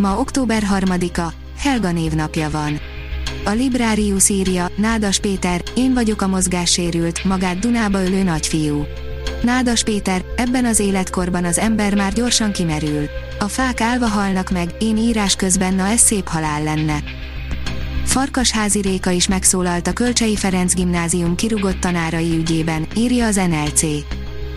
Ma október 3-a, Helga névnapja van. A Librarius írja, Nádas Péter, én vagyok a mozgássérült, magát Dunába ölő nagyfiú. Nádas Péter, ebben az életkorban az ember már gyorsan kimerül. A fák állva halnak meg, én írás közben na ez szép halál lenne. Farkasházi Réka is megszólalt a Kölcsei Ferenc gimnázium kirugott tanárai ügyében, írja az NLC.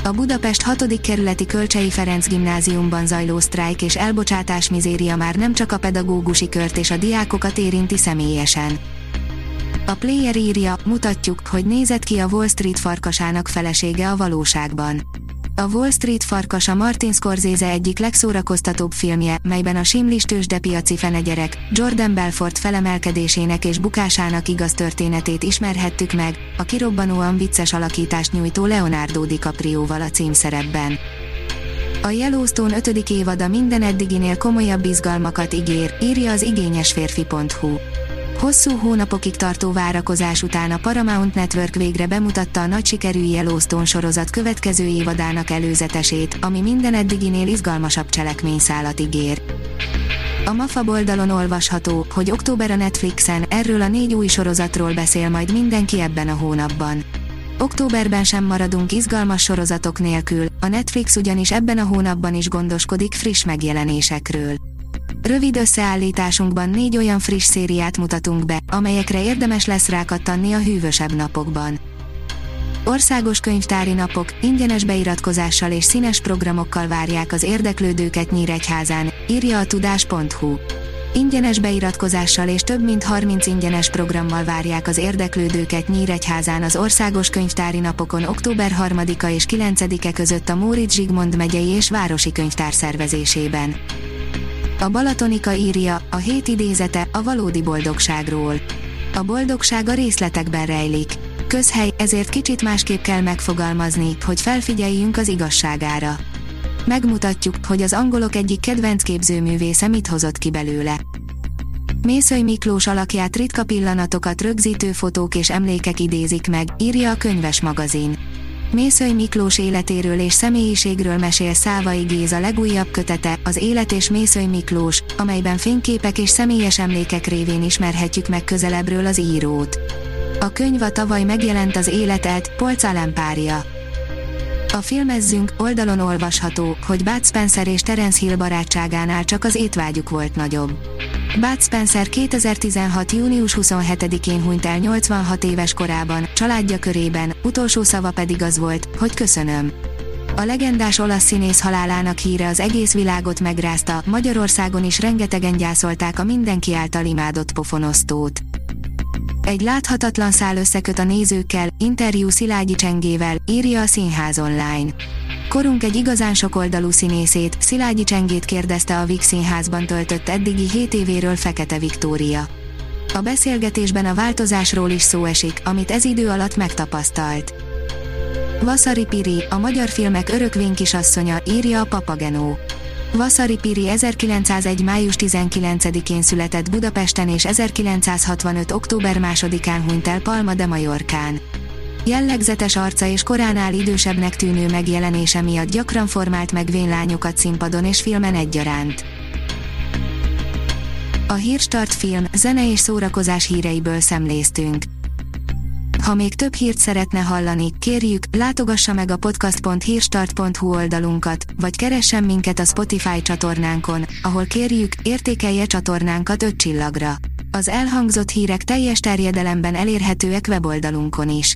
A Budapest 6. kerületi Kölcsei Ferenc gimnáziumban zajló sztrájk és elbocsátás mizéria már nem csak a pedagógusi kört és a diákokat érinti személyesen. A player írja, mutatjuk, hogy nézett ki a Wall Street farkasának felesége a valóságban. A Wall Street farkas a Martin Scorsese egyik legszórakoztatóbb filmje, melyben a simlis tőzsdepiaci fenegyerek, Jordan Belfort felemelkedésének és bukásának igaz történetét ismerhettük meg, a kirobbanóan vicces alakítást nyújtó Leonardo DiCaprio-val a címszerepben. A Yellowstone 5. évada minden eddiginél komolyabb izgalmakat ígér, írja az igényesférfi.hu. Hosszú hónapokig tartó várakozás után a Paramount Network végre bemutatta a nagy sikerű Yellowstone sorozat következő évadának előzetesét, ami minden eddiginél izgalmasabb cselekményszálat ígér. A MAFA oldalon olvasható, hogy október a Netflixen erről a négy új sorozatról beszél majd mindenki ebben a hónapban. Októberben sem maradunk izgalmas sorozatok nélkül, a Netflix ugyanis ebben a hónapban is gondoskodik friss megjelenésekről. Rövid összeállításunkban négy olyan friss szériát mutatunk be, amelyekre érdemes lesz rákattanni a hűvösebb napokban. Országos könyvtári napok, ingyenes beiratkozással és színes programokkal várják az érdeklődőket Nyíregyházán, írja a tudás.hu. Ingyenes beiratkozással és több mint 30 ingyenes programmal várják az érdeklődőket Nyíregyházán az Országos Könyvtári Napokon október 3-a és 9-e között a Móricz Zsigmond megyei és városi könyvtár szervezésében. A Balatonika írja, a hét idézete a valódi boldogságról. A boldogság a részletekben rejlik. Közhely, ezért kicsit másképp kell megfogalmazni, hogy felfigyeljünk az igazságára. Megmutatjuk, hogy az angolok egyik kedvenc képzőművésze mit hozott ki belőle. Mészöly Miklós alakját ritka pillanatokat rögzítő fotók és emlékek idézik meg, írja a könyves magazin. Mészöly Miklós életéről és személyiségről mesél Szávai Géza legújabb kötete, az Élet és Mészöly Miklós, amelyben fényképek és személyes emlékek révén ismerhetjük meg közelebbről az írót. A könyv a tavaly megjelent az életelt, Polcálem párja. A filmezzünk oldalon olvasható, hogy Bud Spencer és Terence Hill barátságánál csak az étvágyuk volt nagyobb. Bud Spencer 2016. június 27-én hunyt el 86 éves korában, családja körében, utolsó szava pedig az volt, hogy köszönöm. A legendás olasz színész halálának híre az egész világot megrázta, Magyarországon is rengetegen gyászolták a mindenki által imádott pofonosztót. Egy láthatatlan szál összeköt a nézőkkel, interjú Szilágyi Csengével, írja a Színház online. Korunk egy igazán sokoldalú színészét, Szilágyi Csengét kérdezte a Vix Színházban töltött eddigi 7 évéről Fekete Viktória. A beszélgetésben a változásról is szó esik, amit ez idő alatt megtapasztalt. Vasari Piri, a magyar filmek örökvén kisasszonya, írja a Papagenó. Vasari Piri 1901. május 19-én született Budapesten és 1965. október 2-án hunyt el Palma de Mallorcán. Jellegzetes arca és koránál idősebbnek tűnő megjelenése miatt gyakran formált meg vénlányokat színpadon és filmen egyaránt. A Hírstart film, zene és szórakozás híreiből szemléztünk. Ha még több hírt szeretne hallani, kérjük, látogassa meg a podcast.hírstart.hu oldalunkat, vagy keressen minket a Spotify csatornánkon, ahol kérjük, értékelje csatornánkat 5 csillagra. Az elhangzott hírek teljes terjedelemben elérhetőek weboldalunkon is.